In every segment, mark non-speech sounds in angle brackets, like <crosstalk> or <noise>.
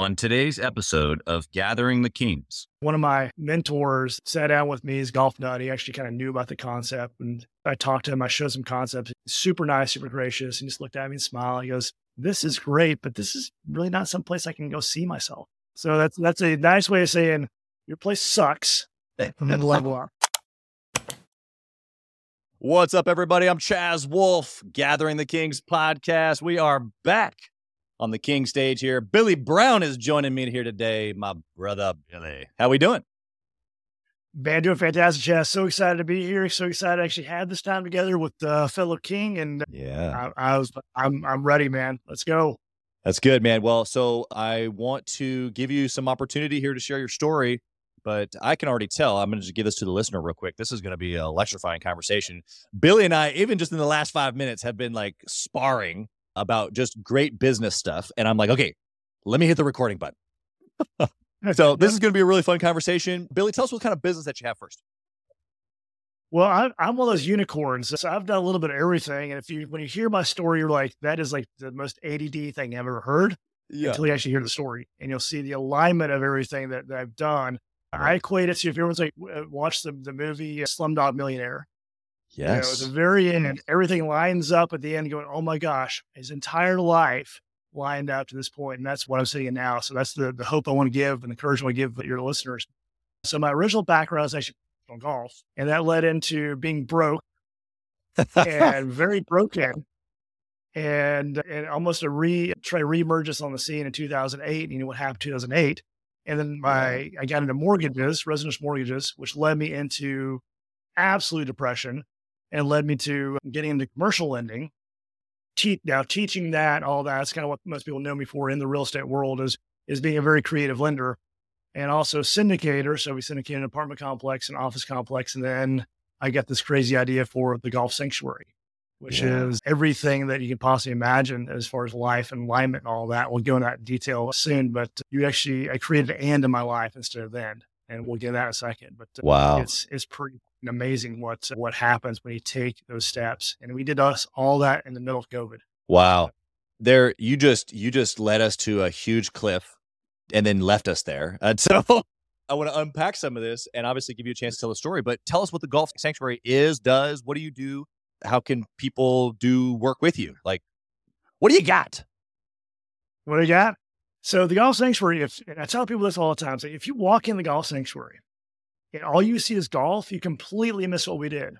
on today's episode of Gathering the Kings. One of my mentors sat down with me. He's golf nut. He actually kind of knew about the concept. And I talked to him. I showed some concepts. Super nice, super gracious. He just looked at me and smiled. He goes, This is great, but this is really not some place I can go see myself. So that's that's a nice way of saying your place sucks. <laughs> And then level up. What's up, everybody? I'm Chaz Wolfe, Gathering the Kings podcast. We are back on the King stage here. Billy Brown is joining me here today, my brother Billy. How we doing? Man, doing fantastic, Chaz. So excited to be here. So excited to actually had this time together with uh, fellow King. And yeah, I, I was, I'm, I'm ready, man. Let's go. That's good, man. Well, so I want to give you some opportunity here to share your story, but I can already tell. I'm going to just give this to the listener real quick. This is going to be an electrifying conversation. Billy and I, even just in the last five minutes, have been like sparring about just great business stuff. And I'm like, okay, let me hit the recording button. <laughs> so this is going to be a really fun conversation. Billy, tell us what kind of business that you have first. Well, I, I'm one of those unicorns. So I've done a little bit of everything. And if you, when you hear my story, you're like, that is like the most ADD thing I've ever heard yeah. until you actually hear the story and you'll see the alignment of everything that, that I've done. Right. I equate it to if everyone's like, watch the, the movie uh, Slumdog Millionaire. Yes. You know, at the very end, everything lines up at the end, going, oh my gosh, his entire life lined up to this point, And that's what I'm seeing now. So that's the, the hope I want to give and the encouragement I give your listeners. So my original background is actually on golf, and that led into being broke and <laughs> very broken. And, and almost a re try reemergence on the scene in 2008. You know what happened 2008. And then my I got into mortgages, residential mortgages, which led me into absolute depression and led me to getting into commercial lending. Te- now, teaching that, all that's kind of what most people know me for in the real estate world is, is being a very creative lender and also syndicator. So we syndicate an apartment complex, an office complex. And then I got this crazy idea for the golf sanctuary, which yeah. is everything that you can possibly imagine as far as life and alignment and all that. We'll go into that detail soon, but you actually, I created an and in my life instead of then. And we'll get that in a second. But uh, wow, it's, it's pretty amazing what uh, what happens when you take those steps. And we did us all that in the middle of COVID. Wow. There you just you just led us to a huge cliff and then left us there. And <laughs> so I want to unpack some of this and obviously give you a chance to tell a story, but tell us what the golf sanctuary is, does, what do you do? How can people do work with you? Like what do you got? What do you got? So the golf sanctuary, if I tell people this all the time, say if you walk in the golf sanctuary and all you see is golf, you completely miss what we did.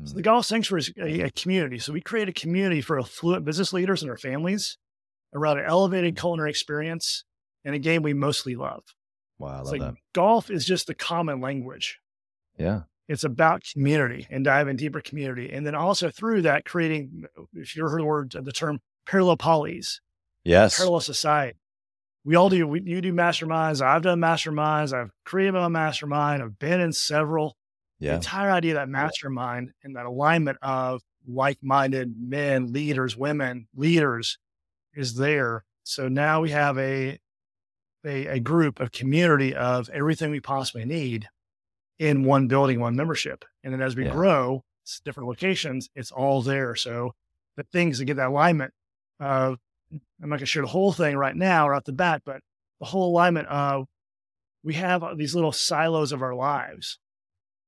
Mm. So the hmm. golf sanctuary is a, a, community. So we create a community for affluent business leaders and their families around an elevated culinary experience and a game we mostly love. Wow, I love like that. Golf is just the common language. Yeah. It's about community and diving deeper community. And then also through that, creating, if you heard the word, the term parallel polis. Yes. Parallel society we all do. We, you do masterminds. I've done masterminds. I've created my mastermind. I've been in several. Yeah. The entire idea of that mastermind and that alignment of like-minded men, leaders, women, leaders is there. So now we have a, a, a group, a community of everything we possibly need in one building, one membership. And then as we yeah. grow, different locations, it's all there. So the things that get that alignment of I'm not going to share the whole thing right now or off the bat, but the whole alignment of we have these little silos of our lives.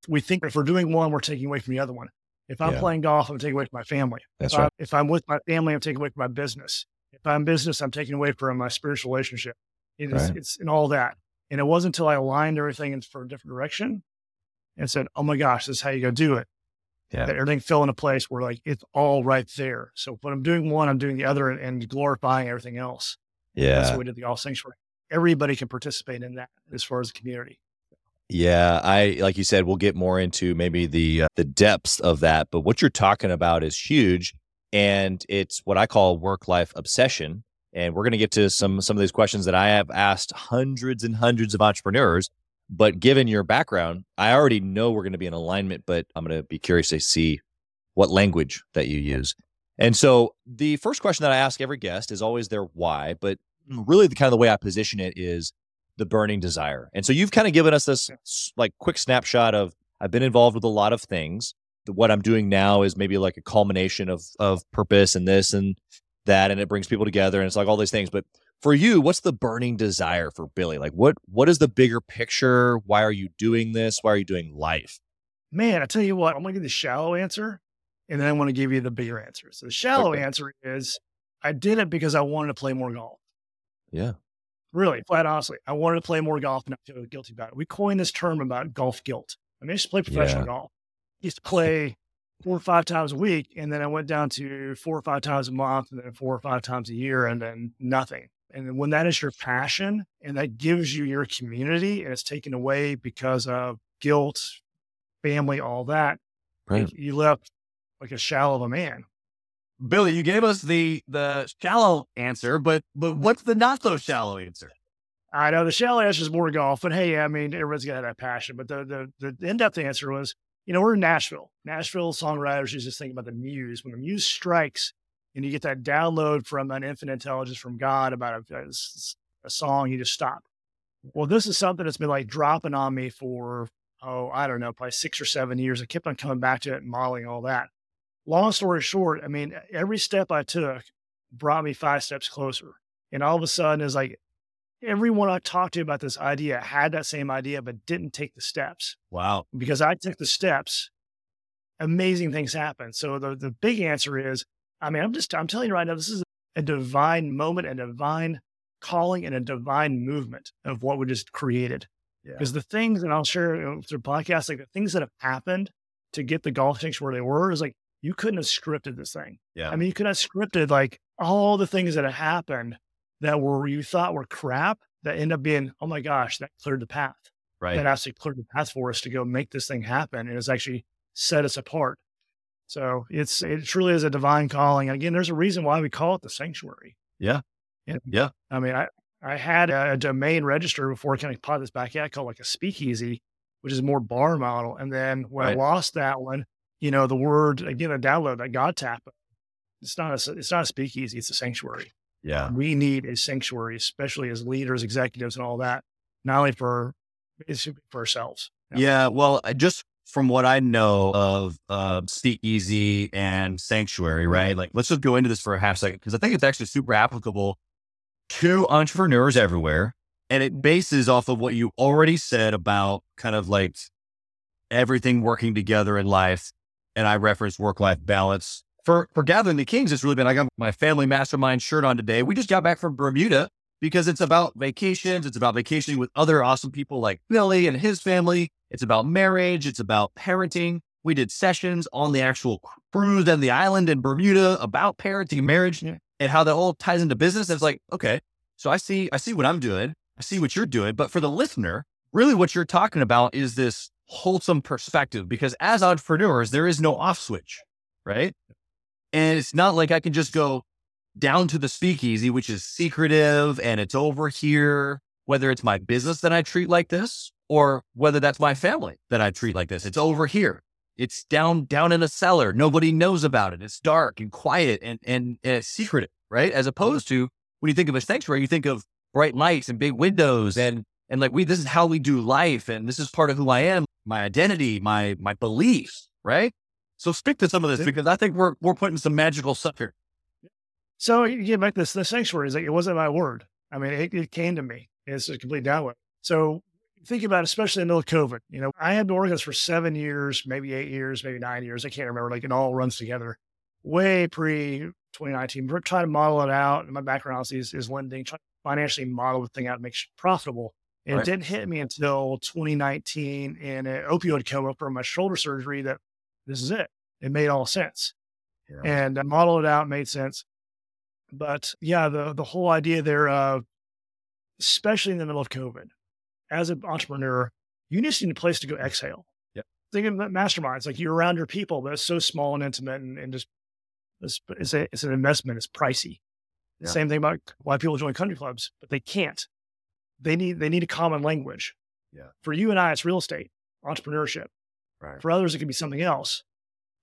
We think if we're doing one, we're taking away from the other one. If I'm yeah. playing golf, I'm taking away from my family. That's if right. I, if I'm with my family, I'm taking away from my business. If I'm business, I'm taking away from my spiritual relationship. It is, right. It's in all that. And it wasn't until I aligned everything for a different direction and said, oh my gosh, this is how you go do it yeah. that everything fell into place where like it's all right there. So when I'm doing one, I'm doing the other and, and glorifying everything else. Yeah. That's what we did the Golf Sanctuary. Everybody can participate in that as far as the community. Yeah, I like you said, we'll get more into maybe the uh, the depths of that, but what you're talking about is huge, and it's what I call work life obsession. And we're going to get to some some of these questions that I have asked hundreds and hundreds of entrepreneurs but given your background, I already know we're going to be in alignment, but I'm going to be curious to see what language that you use. And so the first question that I ask every guest is always their why, but really the kind of the way I position it is the burning desire. And so you've kind of given us this like quick snapshot of I've been involved with a lot of things. What I'm doing now is maybe like a culmination of of purpose and this and that, and it brings people together, and it's like all these things. But for you, what's the burning desire for Billy? Like what what is the bigger picture? Why are you doing this? Why are you doing life? Man, I tell you what, I'm gonna give the shallow answer and then I want to give you the bigger answer. So the shallow okay. answer is I did it because I wanted to play more golf. Yeah. Really, flat honestly. I wanted to play more golf and I feel guilty about it. We coined this term about golf guilt. I mean, I used to play professional yeah. golf. I used to <laughs> play four or five times a week. And then I went down to four or five times a month and then four or five times a year and then nothing. And when that is your passion and that gives you your community and it's taken away because of guilt, family, all that, right. you left like a shell of a man. Billy, you gave us the the shallow answer, but but what's the not so shallow answer? I know the shallow answer is more golf, but hey, I mean everybody's got that passion. But the the the in depth answer was, you know, we're in Nashville. Nashville songwriters is just thinking about the muse. When the muse strikes, and you get that download from an infinite intelligence from God about a, a song, you just stop. Well, this is something that's been like dropping on me for oh, I don't know, probably six or seven years. I kept on coming back to it and modeling all that long story short, I mean, every step I took brought me five steps closer. And all of a sudden, it's like everyone I talked to about this idea had that same idea, but didn't take the steps. Wow. Because I took the steps, amazing things happen. So the, the big answer is, I mean, I'm just, I'm telling you right now, this is a divine moment, a divine calling, and a divine movement of what we just created. Because yeah. the things, and I'll share you know, through podcasts, like the things that have happened to get the golf tanks where they were is like you couldn't have scripted this thing. Yeah. I mean, you could have scripted like all the things that have happened that were you thought were crap that end up being, oh my gosh, that cleared the path. Right. That actually cleared the path for us to go make this thing happen. And it's actually set us apart. So it's it truly is a divine calling. And again, there's a reason why we call it the sanctuary. Yeah. And, yeah. I mean, I I had a, a domain register before I kind of pot this back out called like a speakeasy, which is more bar model. And then when right. I lost that one, you know, the word again, a download that God tap. It's not a, it's not a speakeasy. It's a sanctuary. Yeah. We need a sanctuary, especially as leaders, executives, and all that, not only for, for ourselves. Yeah. Well, I just from what I know of uh, speakeasy and sanctuary, right? Like, let's just go into this for a half second because I think it's actually super applicable to entrepreneurs everywhere. And it bases off of what you already said about kind of like everything working together in life and I reference work life balance. For for Gathering the Kings, it's really been I got my family mastermind shirt on today. We just got back from Bermuda because it's about vacations. It's about vacationing with other awesome people like Billy and his family. It's about marriage. It's about parenting. We did sessions on the actual cruise and the island in Bermuda about parenting, marriage, and how that all ties into business. And it's like, okay, so I see, I see what I'm doing. I see what you're doing. But for the listener, really what you're talking about is this wholesome perspective because as entrepreneurs, there is no off switch, right? And it's not like I can just go down to the speakeasy, which is secretive and it's over here, whether it's my business that I treat like this or whether that's my family that I treat like this. It's over here. It's down down in a cellar. Nobody knows about it. It's dark and quiet and and, and it's secretive, right? As opposed to when you think of a sanctuary, you think of bright lights and big windows and and like we this is how we do life and this is part of who I am my identity, my my beliefs, right? So speak to some of this because I think we're we're putting some magical stuff here. So you get back this the sanctuary is like it wasn't my word. I mean, it, it came to me. It's a complete download. So think about, it, especially in the middle of COVID. You know, I had been working this for seven years, maybe eight years, maybe nine years. I can't remember. Like it all runs together. Way pre 2019. We're trying to model it out. And my background is, is lending, trying to financially model the thing out, make it profitable. And right. it didn't hit me until 2019 in an opioid coma from my shoulder surgery that this is it. It made all sense. Yeah. And I modeled it out, made sense. But yeah, the the whole idea there of especially in the middle of COVID, as an entrepreneur, you just need a place to go exhale. Yep. Think of masterminds, like you're around your people, but it's so small and intimate and, and just it's, it's, a, it's an investment. It's pricey. Yeah. Same thing about why people join country clubs, but they can't they need they need a common language. Yeah. For you and I, it's real estate, entrepreneurship. Right. For others, it could be something else.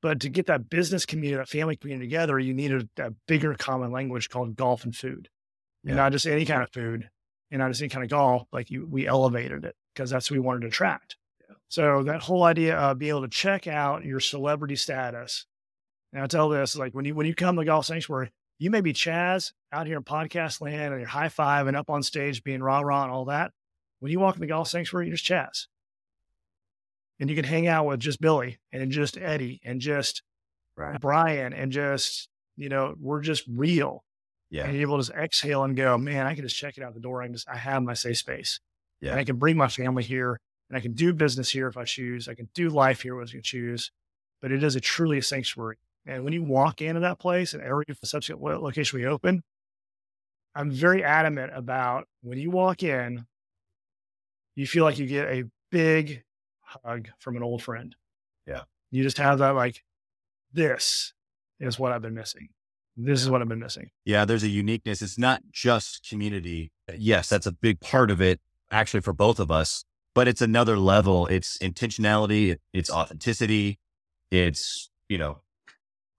But to get that business community, that family community together, you need a, a bigger common language called golf and food. Yeah. And not just any kind of food and not just any kind of golf. Like you, we elevated it because that's what we wanted to attract. Yeah. So that whole idea of being able to check out your celebrity status. And I tell this, like when you when you come to Golf Sanctuary, You may be Chaz out here in podcast land and you're high five and up on stage being rah rah and all that. When you walk in the golf sanctuary, you're just Chaz. And you can hang out with just Billy and just Eddie and just Right. Brian and just, you know, we're just real. Yeah. And you're able to just exhale and go, man, I can just check it out the door. I can just, I have my safe space. Yeah. And I can bring my family here and I can do business here if I choose. I can do life here if I choose. But it is a truly a sanctuary. And when you walk into that place and every subsequent location we open, I'm very adamant about when you walk in, you feel like you get a big hug from an old friend. Yeah. You just have that like, this is what I've been missing. This is what I've been missing. Yeah, there's a uniqueness. It's not just community. Yes, that's a big part of it, actually, for both of us, but it's another level. It's intentionality, it's authenticity, it's, you know,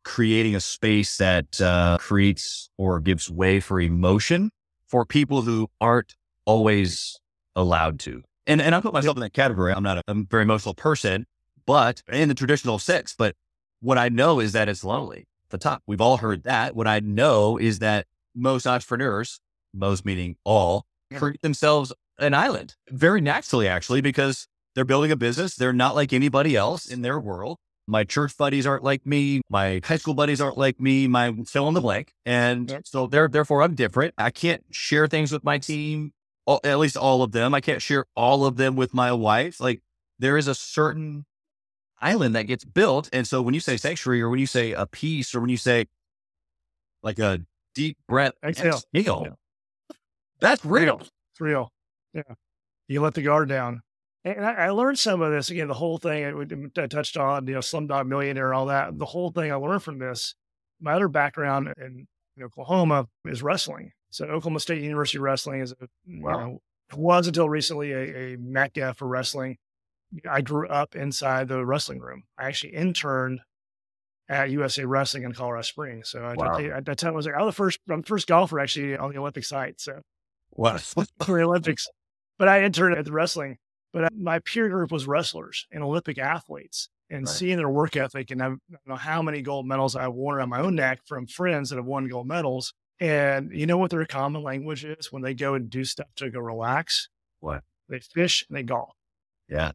creating a space that uh, creates or gives way for emotion for people who aren't always allowed to. And, and I put myself in that category. I'm not a, I'm a very emotional person, but in the traditional sense, but what I know is that it's lonely At the top. We've all heard that. What I know is that most entrepreneurs, most meaning all, create themselves an island very naturally, actually, because they're building a business. They're not like anybody else in their world. My church buddies aren't like me. My high school buddies aren't like me. My fill in the blank. And so there, therefore I'm different. I can't share things with my team, all, at least all of them. I can't share all of them with my wife. Like there is a certain island that gets built. And so when you say sanctuary or when you say a peace or when you say like a deep breath, Exhale. exhale, Yeah. that's real. It's real. Yeah. You let the guard down. And I, I learned some of this again, the whole thing I, I touched on, you know, Slumdog Millionaire all that. The whole thing I learned from this. My other background in, in Oklahoma is wrestling. So Oklahoma State University wrestling is a, you know, was until recently a, a mecca for wrestling. I grew up inside the wrestling room. I actually interned at USA Wrestling in Colorado Springs. So I, Wow. at that time I was like, I was the first, I'm the first golfer actually on the Olympic site. So What? for <laughs> the Olympics. But I interned at the wrestling. But uh, my peer group was wrestlers and Olympic athletes, and Right. seeing their work ethic and I don't know how many gold medals I've worn around my own neck from friends that have won gold medals. And you know what their common language is when they go and do stuff to go relax? What? They fish and they golf. Yeah.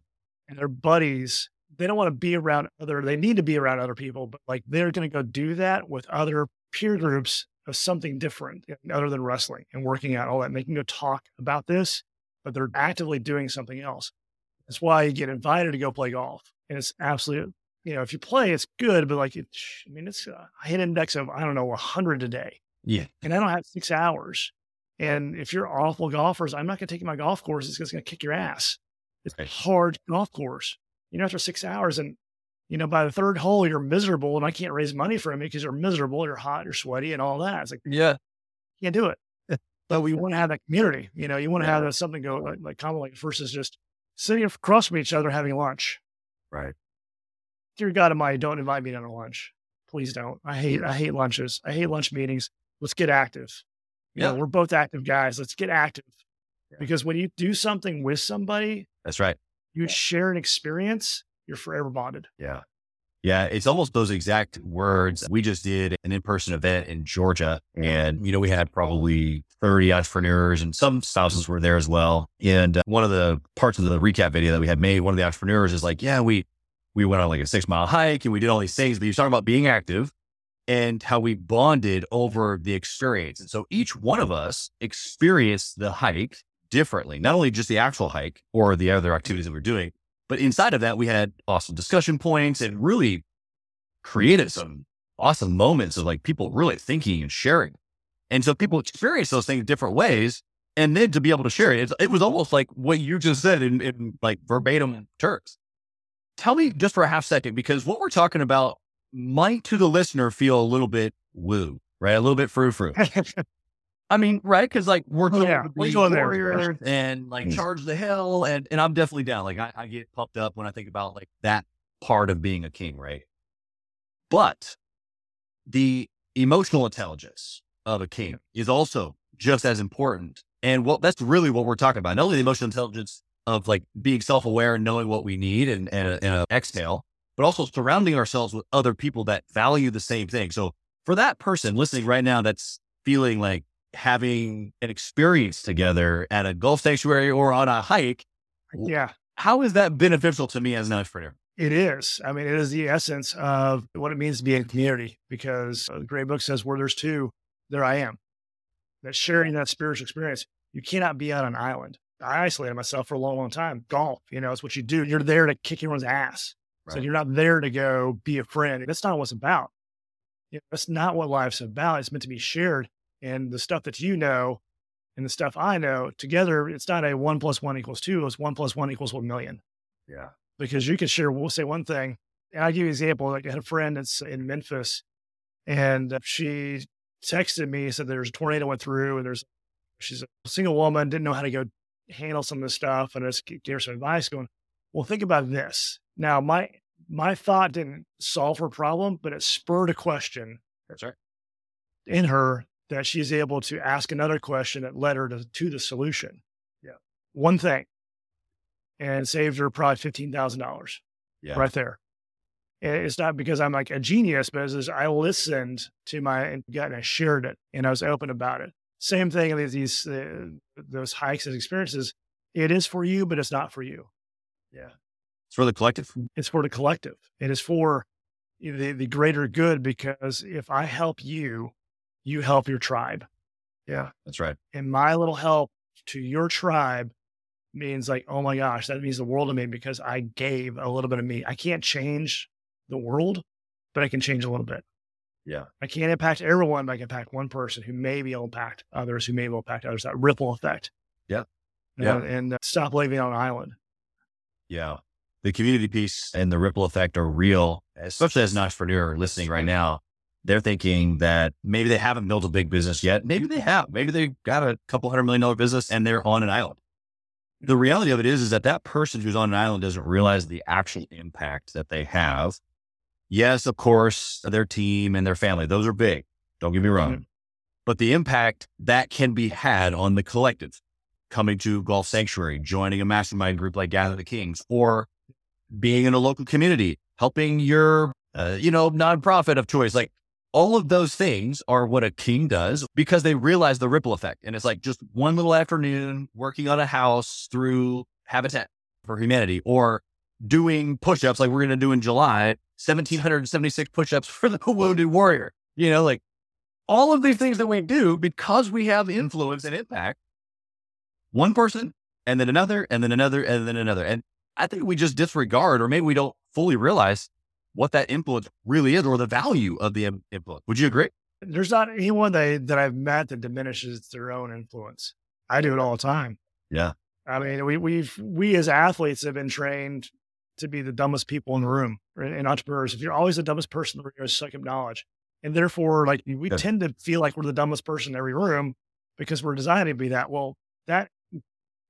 And their buddies, they don't want to be around other, they need to be around other people, but like they're going to go do that with other peer groups of something different other than wrestling and working out all that. And they can go talk about this, but they're actively doing something else. That's why you get invited to go play golf. And it's absolutely, you know, if you play, it's good, but like, it, I mean, it's uh, a hit index of, I don't know, 100 a day. Yeah. And I don't have six hours. And if you're awful golfers, I'm not going to take my golf course. It's just going to kick your ass. It's a hard golf course. You know, after six hours and, you know, by the third hole, you're miserable and I can't raise money from you because you're miserable, you're hot, you're sweaty and all that. It's like, Yeah. you can't do it. <laughs> but we want to have that community. You know, you want to have something go like, like common like versus just sitting across from each other having lunch. Right. Dear God Almighty, don't invite me to lunch. Please don't. I hate I hate lunches. I hate lunch meetings. Let's get active. You know, Yeah. we're both active guys. Let's get active. Yeah. Because when you do something with somebody, That's right. you share an experience, you're forever bonded. Yeah. Yeah. It's almost those exact words. We just did an in person event in Georgia and, you know, we had probably 30 entrepreneurs and some spouses were there as well. And uh, one of the parts of the recap video that we had made, one of the entrepreneurs is like, yeah, we, we went on like a six mile hike and we did all these things, but you're talking about being active and how we bonded over the experience. And so each one of us experienced the hike differently, not only just the actual hike or the other activities that we're doing, but inside of that, we had awesome discussion points and really created some awesome moments of like people really thinking and sharing. And so people experience those things different ways. And then to be able to share it, it was almost like what you just said in, in like verbatim terms. Tell me just for a half second, because what we're talking about might to the listener feel a little bit woo, right? A little bit frou frou. <laughs> I mean, right? Because like we're Oh, yeah. to We're going there. warriors and like Mm. charge the hill, and and I'm definitely down. Like I, I get pumped up when I think about like that part of being a king, right? But the emotional intelligence of a king is also just as important. And what that's really what we're talking about. Not only the emotional intelligence of like being self aware and knowing what we need and, and, and a exhale, but also surrounding ourselves with other people that value the same thing. So For that person listening right now that's feeling like having an experience together at a golf sanctuary or on a hike, Yeah, how is that beneficial to me as an entrepreneur? it is. I mean, it is the essence of what it means to be in community because uh, the great book says, where there's two, there I am. That sharing that spiritual experience, you cannot be on an island. I isolated myself for a long, long time. Golf, you know, it's what you do. You're there to kick everyone's ass. So you're not there to go be a friend. That's not what it's about. You know, that's not what life's about. It's meant to be shared. And the stuff that you know and the stuff I know together, it's not a one plus one equals two. It's one plus one equals one million. Yeah. Because you can share, we'll say one thing. And I'll give you an example. Like I had a friend that's in Memphis and uh, she texted me, said there's a tornado went through and there's, she's a single woman, didn't know how to go handle some of this stuff. And I just gave her some advice going, well, think about this. Now, my, my thought didn't solve her problem, but it spurred a question That's right. in her that she's able to ask another question that led her to, to the solution. Yeah. One thing and saved her probably $15,000 Yeah. right there. It's not because I'm like a genius, but it's just I listened to my gut and I shared it and I was open about it. Same thing with these, uh, those hikes and experiences. It is for you, but it's not for you. It's for the collective. It's for the collective. It is for the, the greater good because if I help you, you help your tribe. Yeah. That's right. And my little help to your tribe means like, oh my gosh, that means the world to me because I gave a little bit of me. I can't change the world, but I can change a little bit. Yeah. I can't impact everyone, but I can impact one person who may be able to impact others, who may be able to impact others. That ripple effect. Yeah. Yeah. know, And uh, stop living on an island. Yeah. The community piece and the ripple effect are real, especially as an entrepreneur listening right now. They're thinking that maybe they haven't built a big business yet. Maybe they have. Maybe they got a couple hundred million dollar business and they're on an island. The reality of it is, is that that person who's on an island doesn't realize the actual impact that they have. Yes, of course, their team and their family, those are big. Don't get me wrong. Mhm. But the impact that can be had on the collective, coming to Golf Sanctuary, joining a mastermind group like Gather the Kings, or being in a local community, helping your, uh, you know, nonprofit of choice. Like all of those things are what a king does because they realize the ripple effect. And it's like just one little afternoon working on a house through Habitat for Humanity or doing push-ups like we're going to do in July, 1776 push-ups <laughs> for the wounded warrior. You know, like all of these things that we do because we have influence and impact. One person and then another and then another and then another. And I think we just disregard or maybe we don't fully realize what that influence really is or the value of the influence. Would you agree? There's not anyone that, that I've met that diminishes their own influence. I do it all the time. Yeah. I mean, we we've we as athletes have been trained to be the dumbest people in the room. Right? And entrepreneurs, if you're always the dumbest person, you're going to suck up knowledge, and therefore, like we Good. tend to feel like we're the dumbest person in every room because we're designed to be that. Well, that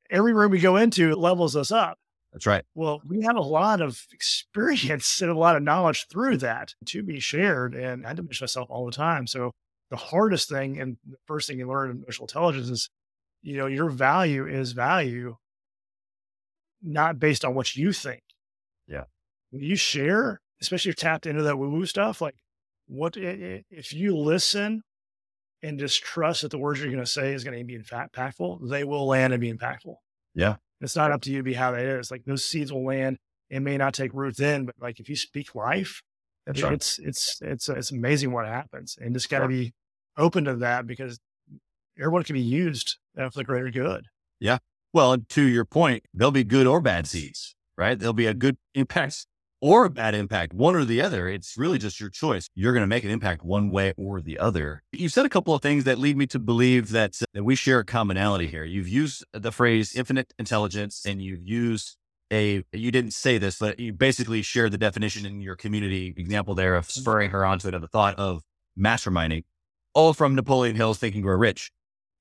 every room we go into it levels us up. That's right. Well, we have a lot of <laughs> experience and a lot of knowledge through that to be shared. And I diminish myself all the time. So the hardest thing and the first thing you learn in emotional intelligence is, you know, your value is value, not based on what you think. Yeah. When you share, especially if you're tapped into that woo-woo stuff, like what if you listen and just trust that the words you're going to say is going to be impactful, they will land and be impactful. Yeah. It's not up to you to be how that is. Like those seeds will land. It may not take roots in, but like if you speak life, That's right. it's it's it's it's amazing what happens, and just got to Sure. be open to that because everyone can be used uh, for the greater good. Yeah. Well, to your point, there'll be good or bad seeds, right? There'll be a good impact or a bad impact, one or the other. It's really just your choice. You're going to make an impact one way or the other. You've said a couple of things that lead me to believe that, that we share a commonality here. You've used the phrase infinite intelligence and you've used a, you didn't say this, but you basically shared the definition in your community example there of mm-hmm. spurring her onto another thought of masterminding, all from Napoleon Hill's Think and Grow Rich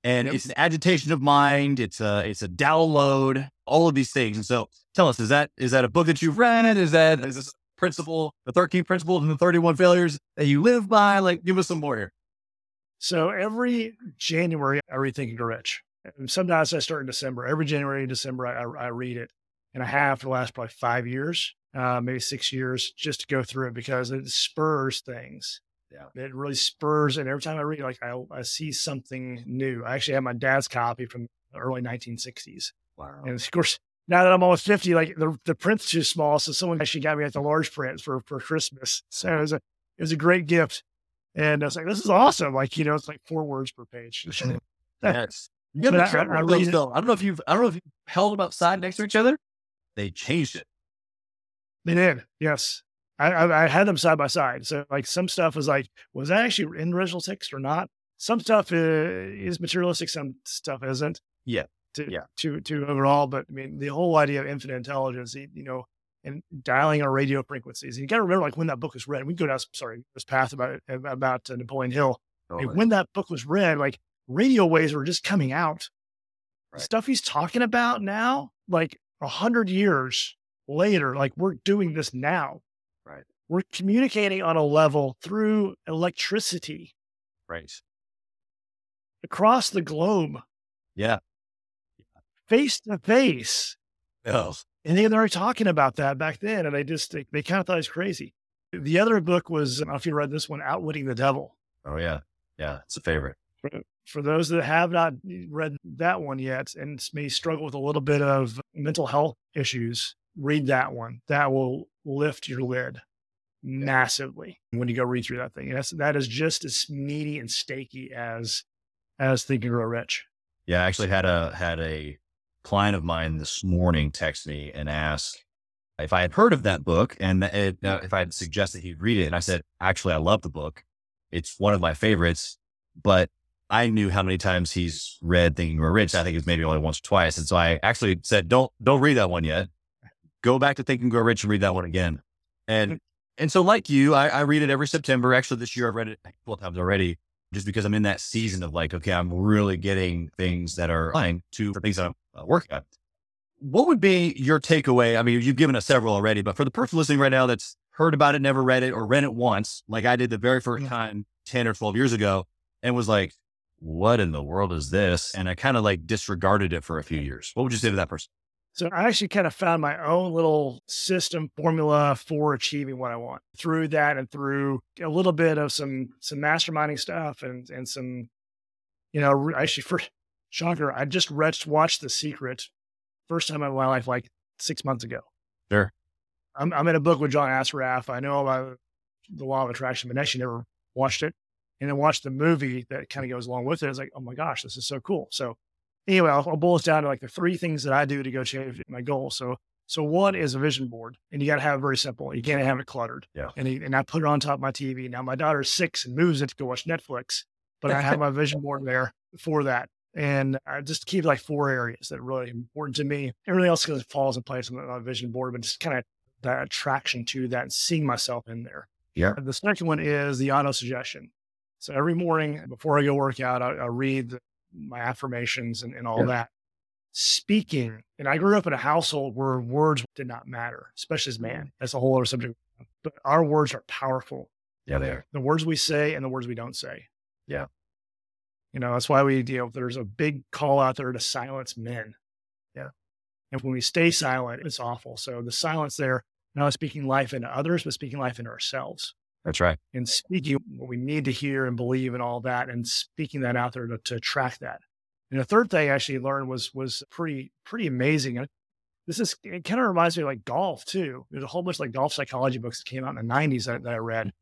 and Yep. it's an agitation of mind. It's a it's a download. All of these things. And so, tell us: is that is that a book that you've read? Is that is this principle, the thirteen principles and the thirty one failures that you live by? Like, give us some more here. So every January, I read Think and Grow Rich. And sometimes I start in December. Every January and December, I, I, I read it, and I have for the last probably five years, uh, maybe six years, just to go through it because it spurs things. Yeah. It really spurs. And every time I read, like I, I see something new. I actually have my dad's copy from the early 1960s. Wow. And of course, now that I'm almost 50, like the, the print's too small. So someone actually got me like the large print for, for Christmas. <laughs> So it was a, it was a great gift. And I was like, this is awesome. Like, you know, it's like four words per page. <laughs> <laughs> Yes. You gotta be I- careful I those, though. I don't know if you've I don't know if you held them outside next to each other. They changed it. They did. Yes. I, I, I had them side by side. So like some stuff was like, was that actually in original text or not? Some stuff uh, is materialistic. Some stuff isn't. Yeah. To, Yeah. To, to overall, but I mean, the whole idea of infinite intelligence, you know, and dialing our radio frequencies. And you got to remember, like when that book was read, we go down, sorry, this path about, about uh, Napoleon Hill. When that book was read, like radio waves were just coming out. Right. Stuff he's talking about now, like a hundred years later, like we're doing this now. Right. We're communicating on a level through electricity right. across the globe, Yeah. face to face. Oh. And they, were talking about that back then. And they just, they, they kind of thought it was crazy. The other book was, I don't know if you read this one, Outwitting the Devil. Oh yeah. Yeah. It's a favorite. for, for those that have not read that one yet and may struggle with a little bit of mental health issues, read that one. That will lift your lid massively when you go read through that thing. That's, that is just as meaty and steaky as as Think and Grow Rich. Yeah. I actually had a had a client of mine this morning text me and ask if I had heard of that book and it, uh, if I had suggested he'd read it. And I said, actually, I love the book. It's one of my favorites, but I knew how many times he's read Think and Grow Rich. I think it's maybe only once or twice. And so I actually said, don't, don't read that one yet. Go back to Think and Grow Rich and read that one again. And, and so like you, I, I read it every September. Actually, this year I've read it a couple times already just because I'm in that season of like, okay, I'm really getting things that are aligned to for things that I'm uh, working on. What would be your takeaway? I mean, you've given us several already, but for the person listening right now that's heard about it, never read it, or read it once, like I did the very first time 10 or 12 years ago, and was like, what in the world is this? And I kind of like disregarded it for a few years. What would you say to that person? So I actually kind of found my own little system formula for achieving what I want through that and through a little bit of some some masterminding stuff and and some, you know, actually for <laughs> shocker, I just watched The Secret first time in my life like six months ago. Sure. I'm I'm in a book with John Assaraf. I know about the law of attraction, but actually never watched it. And then watched the movie that kind of goes along with it. It's like, oh my gosh, this is so cool. So anyway, I'll, I'll boil it down to like the three things that I do to go achieve my goal. So, so one is a vision board, and you got to have it very simple. You can't have it cluttered. Yeah. And he, and I put it on top of my TV. Now my daughter's six and moves it to go watch Netflix, but I have my vision board <laughs> there for that. And I just keep like four areas that are really important to me. Everything else kind of falls in place on my vision board, but just kind of that attraction to that and seeing myself in there. Yeah. The second one is the auto suggestion. So every morning before I go work out, I, I read the, my affirmations and, and all Yeah. that. Speaking, and I grew up in a household where words did not matter, especially as man. That's a whole other subject. But our words are powerful. Yeah, they are. The words we say and the words we don't say. Yeah. You know, that's why we, you know, there's a big call out there to silence men. Yeah. And when we stay silent, it's awful. So the silence there, not speaking life into others, but speaking life into ourselves That's right. and speaking what we need to hear and believe and all that and speaking that out there to, to attract that. And the third thing I actually learned was was pretty pretty amazing. And This is it kind of reminds me of like golf too. There's a whole bunch of like golf psychology books that came out in the 90s that, that I read.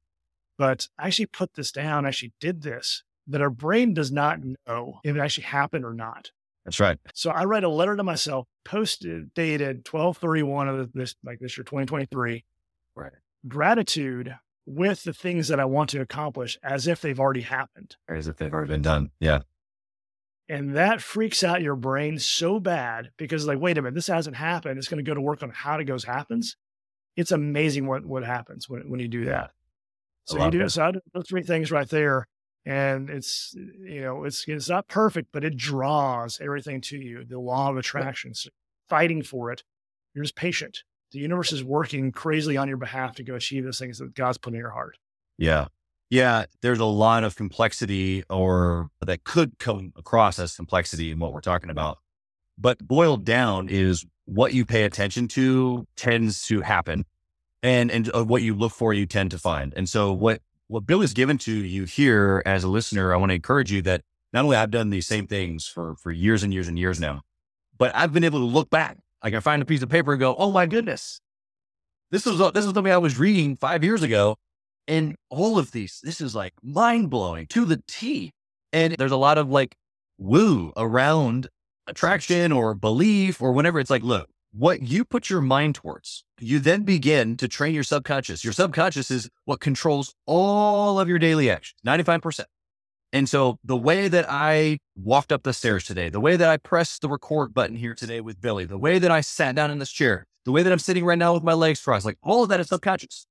But I actually put this down, I actually did this, that our brain does not know if it actually happened or not. That's right. So I write a letter to myself, posted dated 1231 of this like this year 2023. Right. Gratitude with the things that I want to accomplish as if they've already happened. As if they've already been done. Yeah. And that freaks out your brain so bad because like, wait a minute, this hasn't happened. It's going to go to work on how it goes happens. It's amazing what what happens when when you do that. So you do that. so I do those three things right there. And it's you know, it's it's not perfect, but it draws everything to you. The law of attraction. So fighting for it. You're just patient. The universe is working crazily on your behalf to go achieve those things that God's put in your heart. Yeah. Yeah. There's a lot of complexity or that could come across as complexity in what we're talking about. But boiled down is what you pay attention to tends to happen and, and uh, what you look for, you tend to find. And so what, what Billy's given to you here as a listener, I want to encourage you that not only I've done these same things for, for years and years and years now, but I've been able to look back. Like can find a piece of paper and go, oh my goodness, this is, uh, this is something I was reading five years ago. And all of these, this is like mind blowing to the T. And there's a lot of like woo around attraction or belief or whatever. It's like, look, what you put your mind towards, you then begin to train your subconscious. Your subconscious is what controls all of your daily actions, 95%. And so the way that I walked up the stairs today, the way that I pressed the record button here today with Billy, the way that I sat down in this chair, the way that I'm sitting right now with my legs crossed, like all of that is subconscious.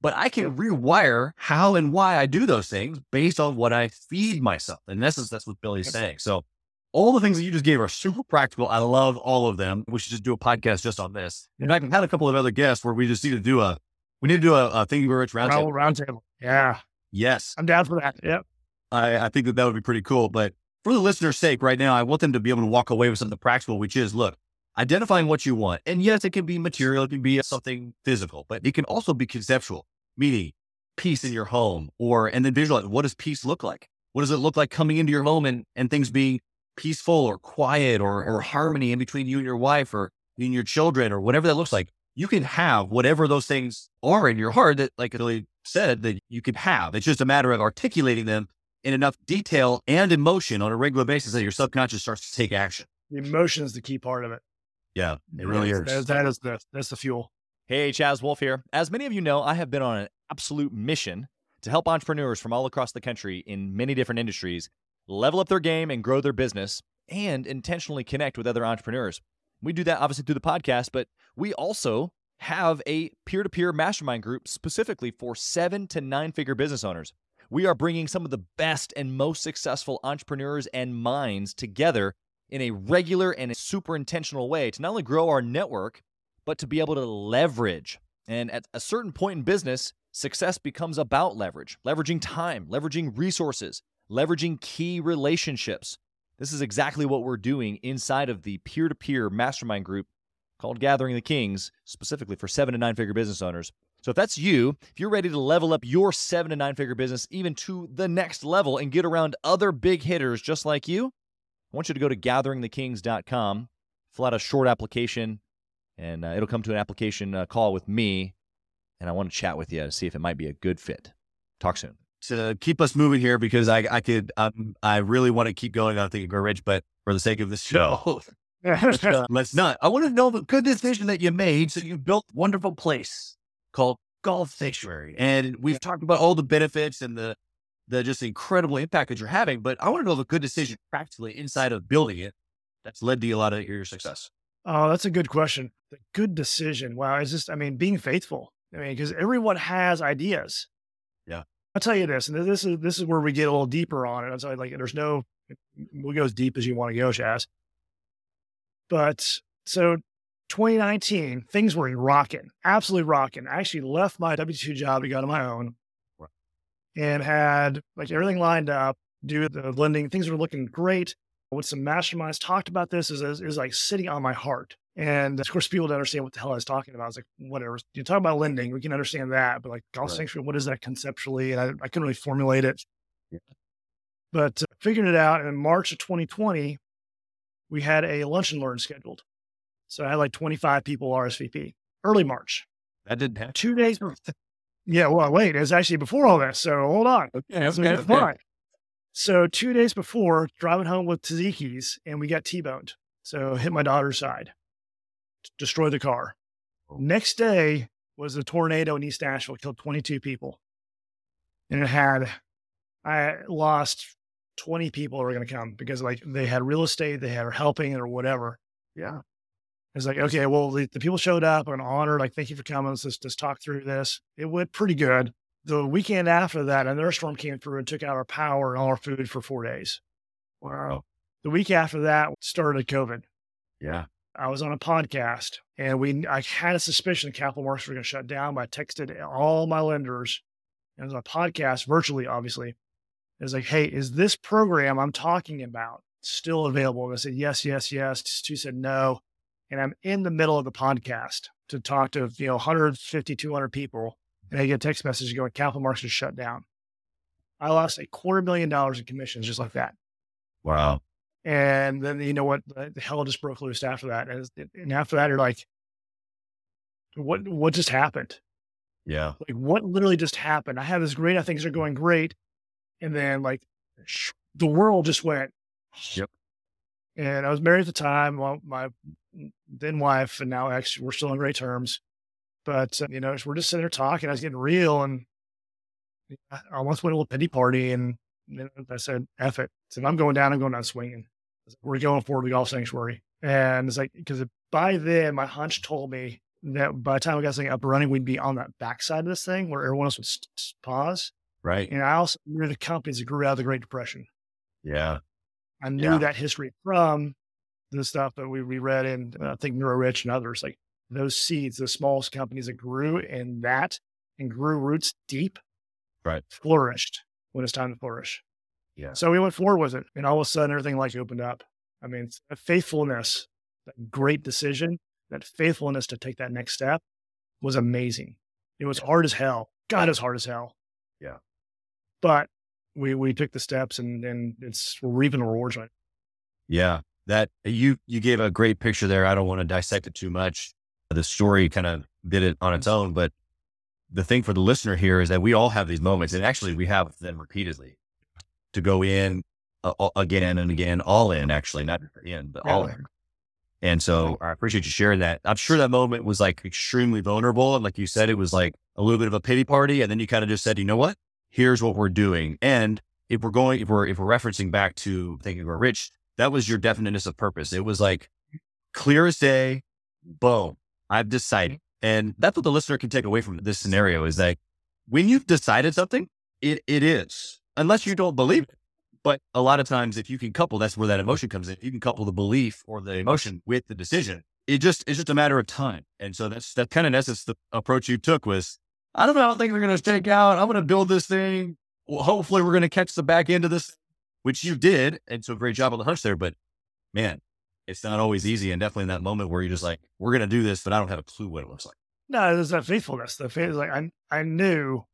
But I can rewire how and why I do those things based on what I feed myself. In essence, that's what Billy's saying. So all the things that you just gave are super practical. I love all of them. We should just do a podcast just on this. In fact, I've had a couple of other guests where we just need to do a, we need to do a, a Thinking Rich roundtable. Roundtable. Yeah. Yes. I'm down for that. Yep. I, I think that that would be pretty cool. But for the listener's sake, right now, I want them to be able to walk away with something practical, which is look, identifying what you want. And yes, it can be material, it can be something physical, but it can also be conceptual, meaning peace in your home or, and then visualize what does peace look like? What does it look like coming into your home and, and things being peaceful or quiet or, or harmony in between you and your wife or in your children or whatever that looks like, you can have whatever those things are in your heart that, like Billy said, that you can have. It's just a matter of articulating them in enough detail and emotion on a regular basis that your subconscious starts to take action. The emotion is the key part of it. Yeah, it really is. That, that is the that's the fuel. Hey, Chaz Wolfe here. As many of you know, I have been on an absolute mission to help entrepreneurs from all across the country in many different industries level up their game and grow their business, and intentionally connect with other entrepreneurs. We do that obviously through the podcast, but we also have a peer to peer mastermind group specifically for seven to nine figure business owners. We are bringing some of the best and most successful entrepreneurs and minds together in a regular and super intentional way to not only grow our network, but to be able to leverage. And at a certain point in business, success becomes about leverage, leveraging time, leveraging resources, leveraging key relationships. This is exactly what we're doing inside of the peer to peer mastermind group called Gathering the Kings, specifically for seven to nine figure business owners. So if that's you, if you're ready to level up your seven to nine figure business even to the next level and get around other big hitters just like you, I want you to go to gatheringthekings.com, fill out a short application, and uh, it'll come to an application uh, call with me. And I want to chat with you to see if it might be a good fit. Talk soon to keep us moving here because I, I could, um, I really want to keep going on Think and Grow Rich, but for the sake of this show, let's not. I want to know the good decision that you made. So you built wonderful place called Golf Sanctuary. And we've talked about all the benefits and the, the just incredible impact that you're having, but I want to know the good decision practically inside of building it that's led to a lot of your success. Oh, that's a good question. The good decision. Wow. It's just, I mean, being faithful. I mean, because everyone has ideas. Yeah. I'll tell you this, and this is this is where we get a little deeper on it. I'm sorry, like there's no we'll go as deep as you want to go, Chaz. But so 2019, things were rocking, absolutely rocking. I actually left my W 2 job to go to my own and had like everything lined up, do the lending. Things were looking great. With some masterminds, talked about this is is like sitting on my heart. And of course, people don't understand what the hell I was talking about. I was like, whatever. You talk about lending, we can understand that, but like golf right. sanctuary, what is that conceptually? And I, I couldn't really formulate it. Yeah. But uh, figured it out. And in March of 2020, we had a lunch and learn scheduled. So I had like 25 people RSVP early March. That didn't happen. Two days. Yeah. Well, wait, it was actually before all this. So hold on. Okay. That's okay, okay. So two days before, driving home with tzatziki's, and we got T-boned. So hit my daughter's side destroy the car. Oh. Next day was a tornado in East Nashville, killed 22 people. And it had, I lost 20 people were going to come because like they had real estate, they had helping or whatever. Yeah. It's like, okay, well, the, the people showed up and honored, like, thank you for coming. Let's just, just talk through this. It went pretty good. The weekend after that, another storm came through and took out our power and all our food for four days. Wow. The week after that started COVID. Yeah. I was on a podcast and we I had a suspicion the capital markets were going to shut down, but I texted all my lenders and it was a podcast virtually, obviously. It was like, hey, is this program I'm talking about still available? And I said, yes, yes, yes. Two said no. And I'm in the middle of the podcast to talk to, you know, 150, 200 people. And I get a text message going, capital markets are shut down. I lost a quarter million dollars in commissions just like that. Wow. And then you know what? The hell just broke loose after that. And, and after that, you're like, what what just happened? Yeah. Like what literally just happened? I have this great, I think things are going great. And then like the world just went. Yep. And I was married at the time. Well, my then wife and now actually we're still on great terms. But, uh, you know, we're just sitting there talking. I was getting real and I almost went to a little pity party. And then I said, F it. So if I'm going down, I'm going down swinging. We're going forward to golf sanctuary. And it's like, because by then my hunch told me that by the time we got something up and running, we'd be on that backside of this thing where everyone else would st- pause. Right. And I also knew the companies that grew out of the Great Depression. Yeah. I knew Yeah. that history from the stuff that we, we read in, uh, I think, and Grow Rich and others. Like those seeds, the smallest companies that grew in that and grew roots deep, Right. flourished when it's time to flourish. Yeah. So we went forward with it. And all of a sudden, everything like opened up. I mean, faithfulness, that great decision, that faithfulness to take that next step was amazing. It was hard as hell. God, was hard as hell. Yeah. But we we took the steps and and it's we're reaping the rewards right. Yeah. That you you gave a great picture there. I don't want to dissect it too much. The story kind of did it on its own, but the thing for the listener here is that we all have these moments, and actually we have them repeatedly to go in uh, again and again, all in. Actually, not in, but all in. And so I appreciate you sharing that. I'm sure that moment was like extremely vulnerable, and like you said, it was like a little bit of a pity party, and then you kind of just said, you know what? Here's what we're doing, and if we're going, if we're if we're referencing back to Think and Grow Rich, that was your definiteness of purpose. It was like clear as day, boom, I've decided. And that's what the listener can take away from this scenario is that when you've decided something, it, it is, unless you don't believe it. But a lot of times, if you can couple, that's where that emotion comes in. You can couple the belief or the emotion with the decision, it just, it's just a matter of time. And so that's, that kind of essence, the approach you took was, I don't know how things are going to shake out. I'm going to build this thing. Well, hopefully we're going to catch the back end of this, which you did. And so great job on the hunch there. But man, it's not always easy. And definitely in that moment where you're just like, we're going to do this, but I don't have a clue what it looks like. No, there's that faithfulness. The faith, like I, I knew.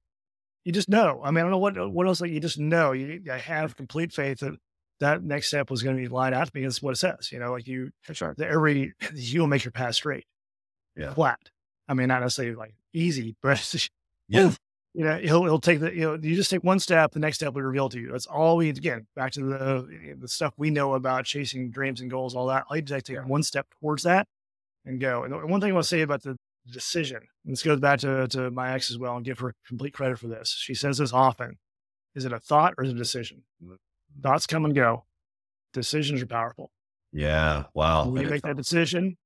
You just know. I mean, I don't know what what else. Like you just know. You, I have complete faith that that next step was going to be lined out because what it says. You know, like you, Sure. every you will make your path straight, Yeah. flat. I mean, not necessarily like easy, but <laughs> Yeah. you know, he'll he'll take the you know, you just take one step, the next step will reveal to you. That's all we again back to the the stuff we know about chasing dreams and goals, all that. All you do is take one step towards that and go. And one thing I want to say about the decision, and this goes back to to my ex as well, and give her complete credit for this. She says this often: Is it a thought or is it a decision? Thoughts come and go. Decisions are powerful. Yeah. Wow. when you make that decision,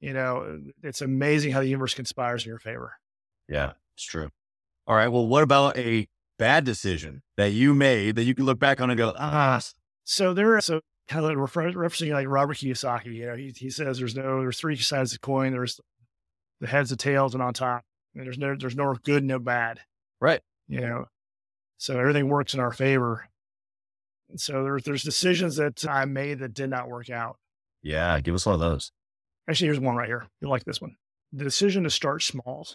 you know it's amazing how the universe conspires in your favor. Yeah, it's true. All right. Well, what about a bad decision that you made that you can look back on and go, ah, So there, so kind of refer, referencing like Robert Kiyosaki, you know, he, he says there's no, there's three sides of the coin. There's the heads, the tails, and on top. And there's no, there's no good, no bad. Right. You know, so everything works in our favor. And so there's, there's decisions that I made that did not work out. yeah, give us one of those. Actually, here's one right here. You'll like this one. The decision to start small.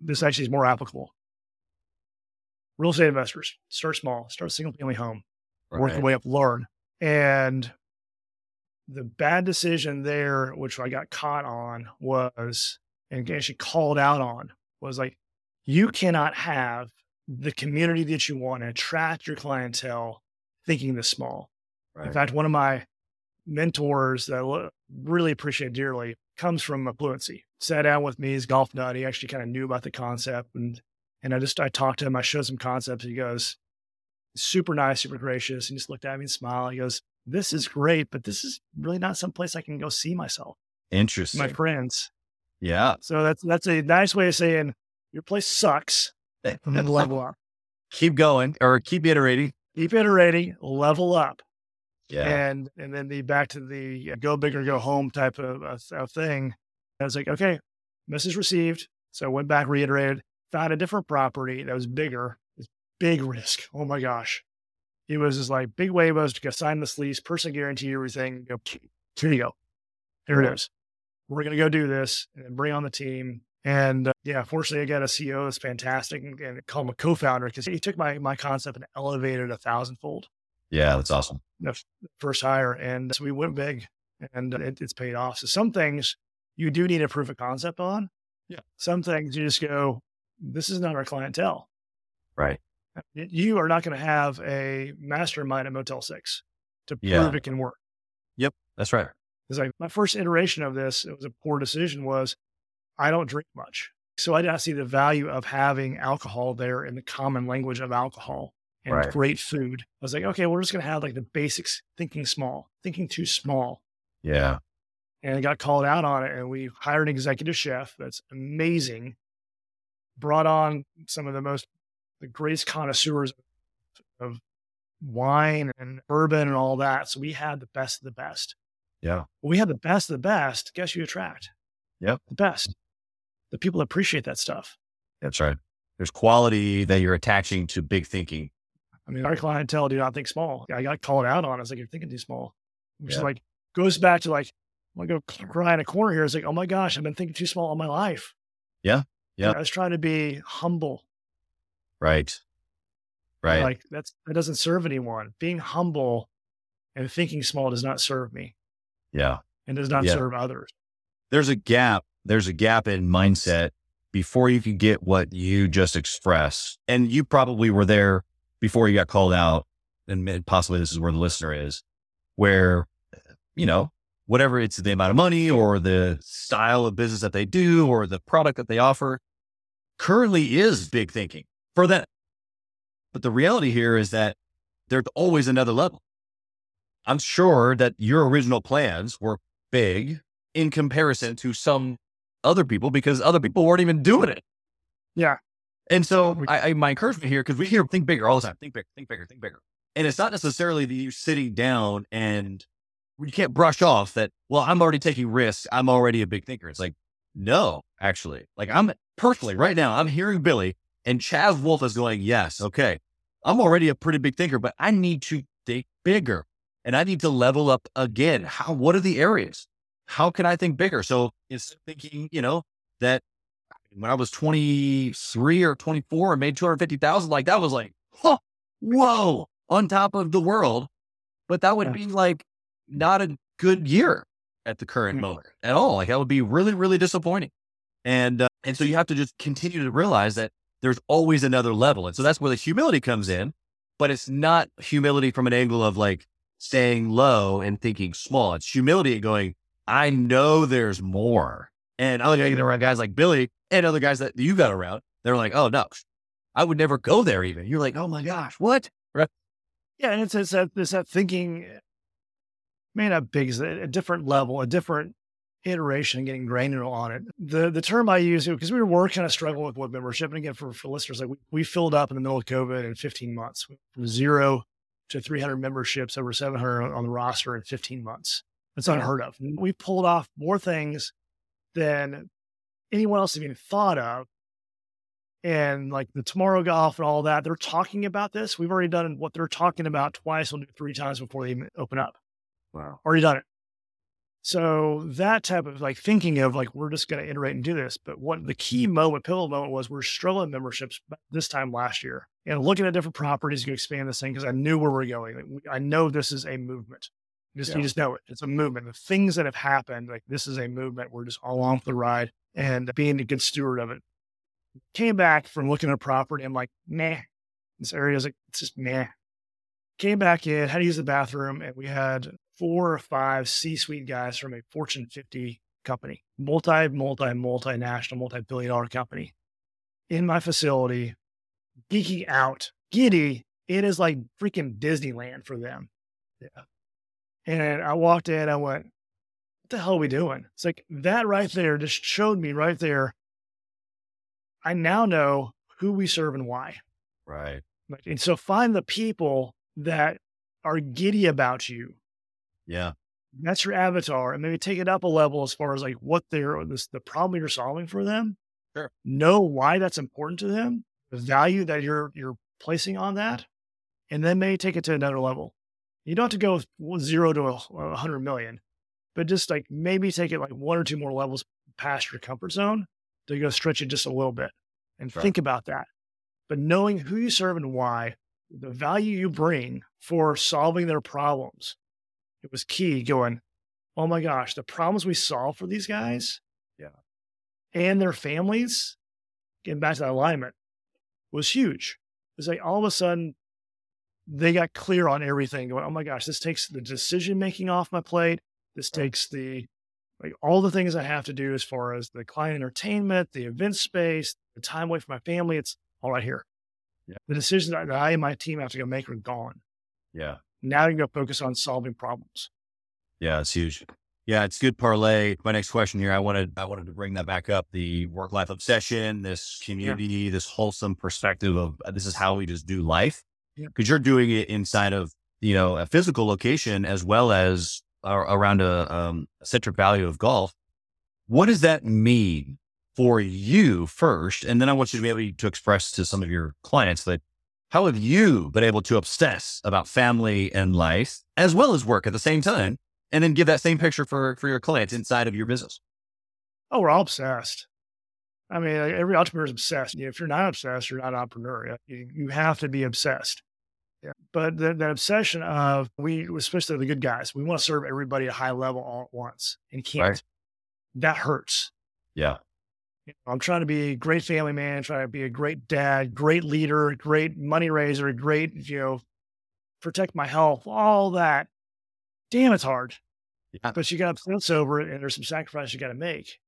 This actually is more applicable. Real estate investors start small, start a single family home work your way up, learn. And the bad decision there, which I got caught on, was and actually called out on, was like, you cannot have the community that you want and attract your clientele thinking this small. In fact, one of my mentors that really appreciate dearly comes from Fluency. Sat down with me, he's golf nut. He actually kind of knew about the concept. And and I just I talked to him, I showed some concepts. He goes, super nice, super gracious. And just looked at me and smiled. He goes, This is great, but this is really not someplace I can go see myself, Interesting. my friends. yeah. So that's that's a nice way of saying your place sucks <laughs> level up. keep going or keep iterating. Keep iterating, level up. Yeah. and and then the back to the uh, go big or go home type of, uh, of thing. I was like, okay, message received. So I went back, reiterated, found a different property that was bigger. It's big risk. Oh my gosh. It was just like big waivers to sign this lease, person guarantee everything. Go, here you go. Here it Right. We're gonna go do this and bring on the team. And uh, yeah, fortunately, I got a CEO that's fantastic and, and call him a co-founder because he took my my concept and elevated a thousandfold. Yeah, that's awesome. The first hire, and so we went big, and uh, it, it's paid off. So some things you do need a proof of concept on. Yeah. Some things you just go, this is not our clientele. Right. Uh, you are not going to have a mastermind at Motel Six to prove Yeah. it can work. Yep, that's right. Because like my first iteration of this, it was a poor decision. Was I don't drink much, so I didn't see the value of having alcohol there in the common language of alcohol and Right. great food. I was like, okay, we're just going to have like the basics, thinking small, thinking too small. Yeah. And I got called out on it, and we hired an executive chef that's amazing. Brought on some of the most, the greatest connoisseurs of wine and bourbon and all that. So we had the best of the best. Yeah. When we had the best of the best, guess who you attract? Yep. The best. The people appreciate that stuff. That's right. There's quality that you're attaching to big thinking. I mean, our clientele do not think small. I got called out on. it. I was like, you're thinking too small. Which is like, goes back to like, I'm to go cry in a corner here. It's like, oh my gosh, I've been thinking too small all my life. Yeah. Yeah. I was trying to be humble. Right. Right. Like that's, that doesn't serve anyone. Being humble and thinking small does not serve me yeah. and does not Yeah. serve others. There's a gap. There's a gap in mindset before you can get what you just expressed. And you probably were there before you got called out. And possibly this is where the listener is, where, you know, whatever it's the amount of money or the style of business that they do or the product that they offer currently is big thinking for them. But the reality here is that there's always another level. I'm sure that your original plans were big in comparison to some other people because other people weren't even doing it. Yeah. And so I, I my encouragement here, because we hear think bigger all the time, think bigger, think bigger, think bigger. And it's not necessarily that you're sitting down and you can't brush off that, well, I'm already taking risks. I'm already a big thinker. It's like, no, actually. Like I'm personally right now, I'm hearing Billy and Chaz Wolfe is going, yes, okay. I'm already a pretty big thinker, but I need to think bigger and I need to level up again. How, what are the areas? How can I think bigger? So instead of thinking, you know, that when I was 23 or 24 and made 250,000, like that was like, huh, whoa, on top of the world. But that would be like not a good year at the current Mm. moment at all. Like that would be really, really disappointing. And, uh, and so you have to just continue to realize that there's always another level. And so that's where the humility comes in, but it's not humility from an angle of like staying low and thinking small. It's humility going, I know there's more. And I look at around guys like Billy and other guys that you got around. They're like, oh no, I would never go there even. You're like, oh my gosh, what? Right. Yeah, and it's, it's that it's that thinking, may not big, it's a, a different level, a different iteration, getting granular on it. The the term I use because we were kind of struggling with web membership, and again for for listeners, like we, we filled up in the middle of COVID in 15 months, from zero to 300 memberships, over 700 on the roster in 15 months. That's unheard of. We pulled off more things than anyone else even thought of and like the tomorrow golf and all that, they're talking about this. We've already done what they're talking about twice. We'll do three times before they even open up. Wow. Already done it. So that type of like thinking of like we're just going to iterate and do this. But what the key moment, pivotal moment was we're struggling memberships this time last year and looking at different properties to expand this thing because I knew where we're going. I know this is a movement. You just, Yeah. you just know it. It's a movement. The things that have happened, like this is a movement. We're just all on for the ride and being a good steward of it came back from looking at a property. I'm like, nah, this area is like, it's just meh. Came back in, had to use the bathroom, and we had four or five C suite guys from a Fortune 50 company, multi, multi, multinational, multi billion dollar company in my facility, geeking out, giddy. It is like freaking Disneyland for them. Yeah. And I walked in, I went, what the hell are we doing? It's like that right there just showed me right there I now know who we serve and why. Right. And so find the people that are giddy about you. Yeah. That's your avatar, and maybe take it up a level as far as like what they're this the problem you're solving for them. Sure. Know why that's important to them, the value that you're you're placing on that, and then maybe take it to another level. You don't have to go with zero to a, hundred million, but just like maybe take it like one or two more levels past your comfort zone to go stretch it just a little bit and Right. think about that. But knowing who you serve and why, the value you bring for solving their problems, it was key going, oh my gosh, the problems we solve for these guys Yeah. and their families, getting back to that alignment, was huge. It's like all of a sudden they got clear on everything, going, oh my gosh, this takes the decision making off my plate. This takes the like all the things I have to do as far as the client entertainment, the event space, the time away from my family. It's all right here. Yeah. The decisions that I and my team have to go make are gone. Yeah. Now you can go focus on solving problems. Yeah, it's huge. Yeah, it's good parlay. My next question here, I wanted I wanted to bring that back up. The work life obsession, this community, this wholesome perspective of this is how we just do life. Because you're doing it inside of you know a physical location as well as uh, around a, um, a centric value of golf. What does that mean for you first? And then I want you to be able to express to some of your clients that how have you been able to obsess about family and life as well as work at the same time? and then give that same picture for for your clients inside of your business. Oh, we're all obsessed. I mean, every entrepreneur is obsessed. If you're not obsessed, you're not an entrepreneur. You, you have to be obsessed. But the, that obsession of we, especially the good guys, we want to serve everybody at a high level all at once and can't. Right. That hurts. Yeah. I'm trying to be a great family man, trying to be a great dad, great leader, great money raiser, great, you know, protect my health, all that. Damn, it's hard. Yeah. But you got to obsess over it, and there's some sacrifice you got to make.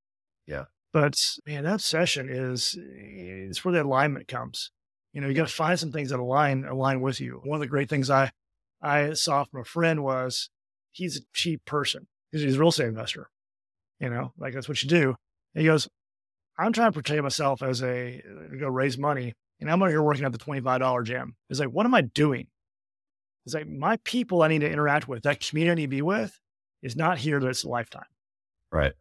Yeah. But man, that obsession is it's where the alignment comes. You know, you got to find some things that align align with you. One of the great things I I saw from a friend was he's a cheap person because he's a real estate investor. You know, like that's what you do. And he goes, I'm trying to portray myself as a uh, go raise money, and I'm out here working at the twenty five dollar gym. It's like, what am I doing? It's like my people I need to interact with, that community I need to be with, is not here. That it's a lifetime. Right.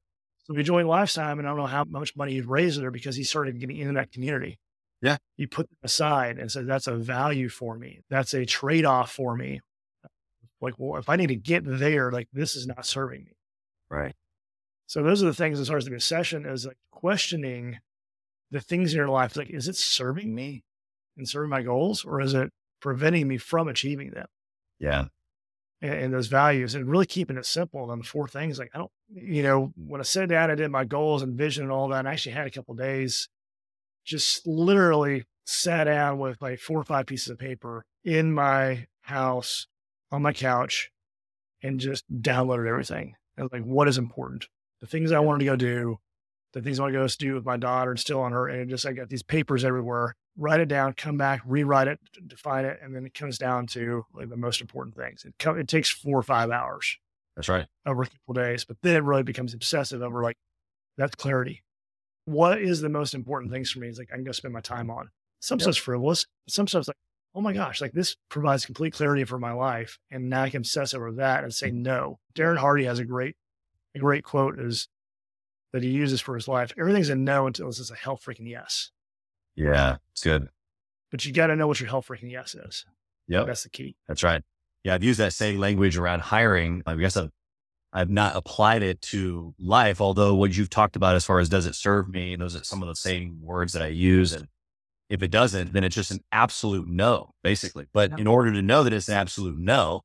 So we joined Lifetime, and I don't know how much money he raised there because he started getting into that community. Yeah. You put them aside and said, that's a value for me. That's a trade off for me. Like, well, if I need to get there, like this is not serving me. Right. So those are the things as far as the obsession is like questioning the things in your life. Like, is it serving me and serving my goals, or is it preventing me from achieving them? Yeah. and, and those values and really keeping it simple on the four things. Like I don't, you know, when I sat down, I did my goals and vision and all that. And I actually had a couple days, just literally sat down with like four or five pieces of paper in my house on my couch and just downloaded everything. I was like, what is important? The things I wanted to go do, the things I want to go do with my daughter and still on her. And just, I got these papers everywhere, write it down, come back, rewrite it, define it. And then it comes down to like the most important things. It, co- it takes four or five hours That's right. over a couple days, but then it really becomes obsessive over like, that's clarity. What is the most important things for me? Is like, I'm going to spend my time on. Some Yep. stuff's frivolous. Some stuff's like, oh my gosh, like this provides complete clarity for my life. And now I can obsess over that and say no. Darren Hardy has a great, a great quote is that he uses for his life. Everything's a no until it's a hell freaking yes. Yeah. It's good. But you got to know what your hell freaking yes is. Yep. That's the key. That's right. Yeah. I've used that same language around hiring. I guess I've, I've not applied it to life, although what you've talked about as far as does it serve me, those are some of the same words that I use. And if it doesn't, then it's just an absolute no, basically. But in order to know that it's an absolute no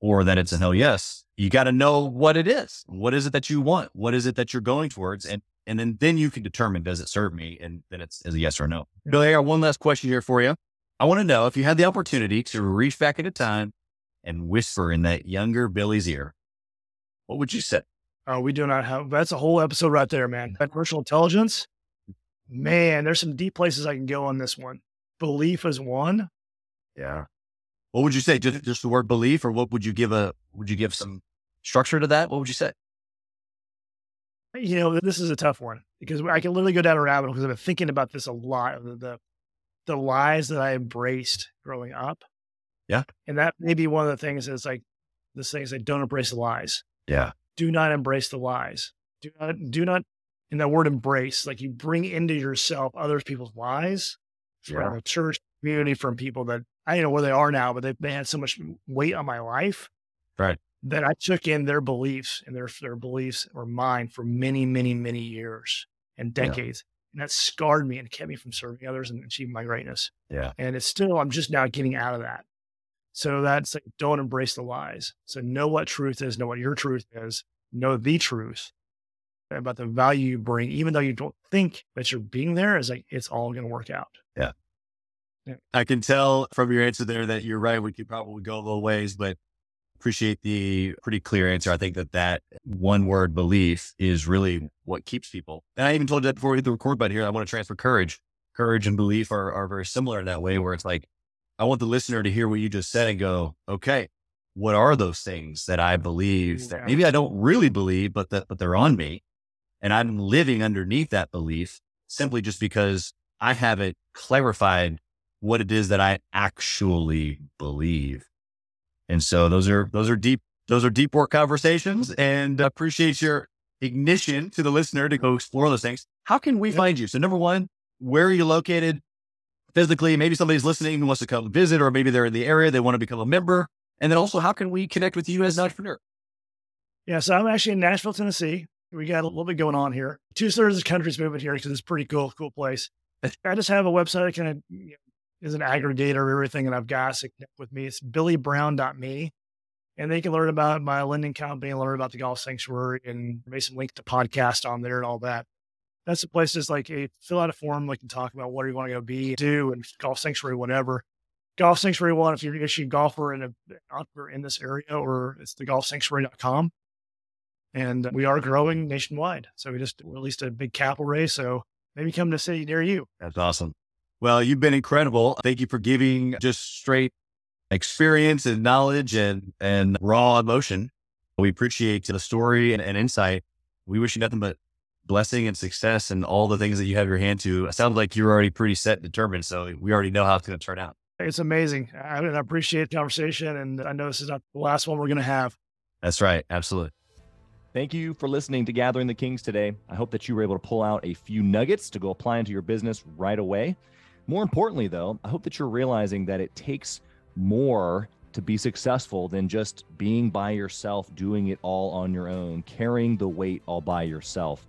or that it's a hell yes, you got to know what it is. What is it that you want? What is it that you're going towards? And and then then you can determine does it serve me? And then it's as a yes or no. Billy, I got one last question here for you. I want to know if you had the opportunity to reach back into time and whisper in that younger Billy's ear, what would you say? Oh, we do not have that's a whole episode right there, man. <laughs> That commercial intelligence, man, there's some deep places I can go on this one. Belief is one. Yeah. What would you say? Just, just the word belief, or what would you give a? Would you give some structure to that? What would you say? You know, this is a tough one because I can literally go down a rabbit hole because I've been thinking about this a lot. The, the the lies that I embraced growing up. Yeah. And that may be one of the things that's like this thing is like don't embrace the lies. Yeah. do not embrace the lies. Do not, do not, in that word embrace, like you bring into yourself other people's lies from Yeah. church community, from people that I don't know where they are now, but they, they had so much weight on my life. Right. That I took in their beliefs and their, their beliefs were mine for many, many, many years and Yeah. decades. And that scarred me and kept me from serving others and achieving my greatness. Yeah. And it's still, I'm just now getting out of that. So that's like, don't embrace the lies. So know what truth is, know what your truth is, know the truth about the value you bring, even though you don't think that you're being there, is like, it's all going to work out. Yeah. yeah. I can tell from your answer there that you're right. We could probably go a little ways, but appreciate the pretty clear answer. I think that that one word belief is really what keeps people. And I even told you that before we hit the record button here. I want to transfer courage. Courage and belief are, are very similar in that way, where it's like, I want the listener to hear what you just said and go, okay, what are those things that I believe that maybe I don't really believe, but that, but they're on me. And I'm living underneath that belief simply just because I haven't clarified what it is that I actually believe. And so those are, those are deep, those are deep work conversations and appreciate your ignition to the listener to go explore those things. How can we find you? So number one, where are you located physically? Maybe somebody's listening who wants to come visit, or maybe they're in the area, they want to become a member. And then also, how can we connect with you as an entrepreneur? Yeah, so I'm actually in Nashville, Tennessee. We got a little bit going on here. Two thirds of the country's moving here because it's a pretty cool, cool place. <laughs> I just have a website that kind of you know, is an aggregator of everything that I've got. So connect with me. It's billybrown.me. And they can learn about my lending company, learn about the golf sanctuary, and maybe some link to podcast on there and all that. That's the places like, hey, fill out a form, like, and talk about what do you want to go be, do, and golf sanctuary, whatever. Golf Sanctuary One, if you're an a golfer and an entrepreneur in this area, or it's the golfsanctuary.com. And we are growing nationwide. So we just released a big capital raise. So maybe come to a city near you. That's awesome. Well, you've been incredible. Thank you for giving just straight experience and knowledge and, and raw emotion. We appreciate the story and, and insight. We wish you nothing but blessing and success and all the things that you have your hand to. It sounds like you're already pretty set and determined. So we already know how it's going to turn out. It's amazing. I, I appreciate the conversation. And I know this is not the last one we're going to have. That's right. Absolutely. Thank you for listening to Gathering the Kings today. I hope that you were able to pull out a few nuggets to go apply into your business right away. More importantly, though, I hope that you're realizing that it takes more to be successful than just being by yourself, doing it all on your own, carrying the weight all by yourself.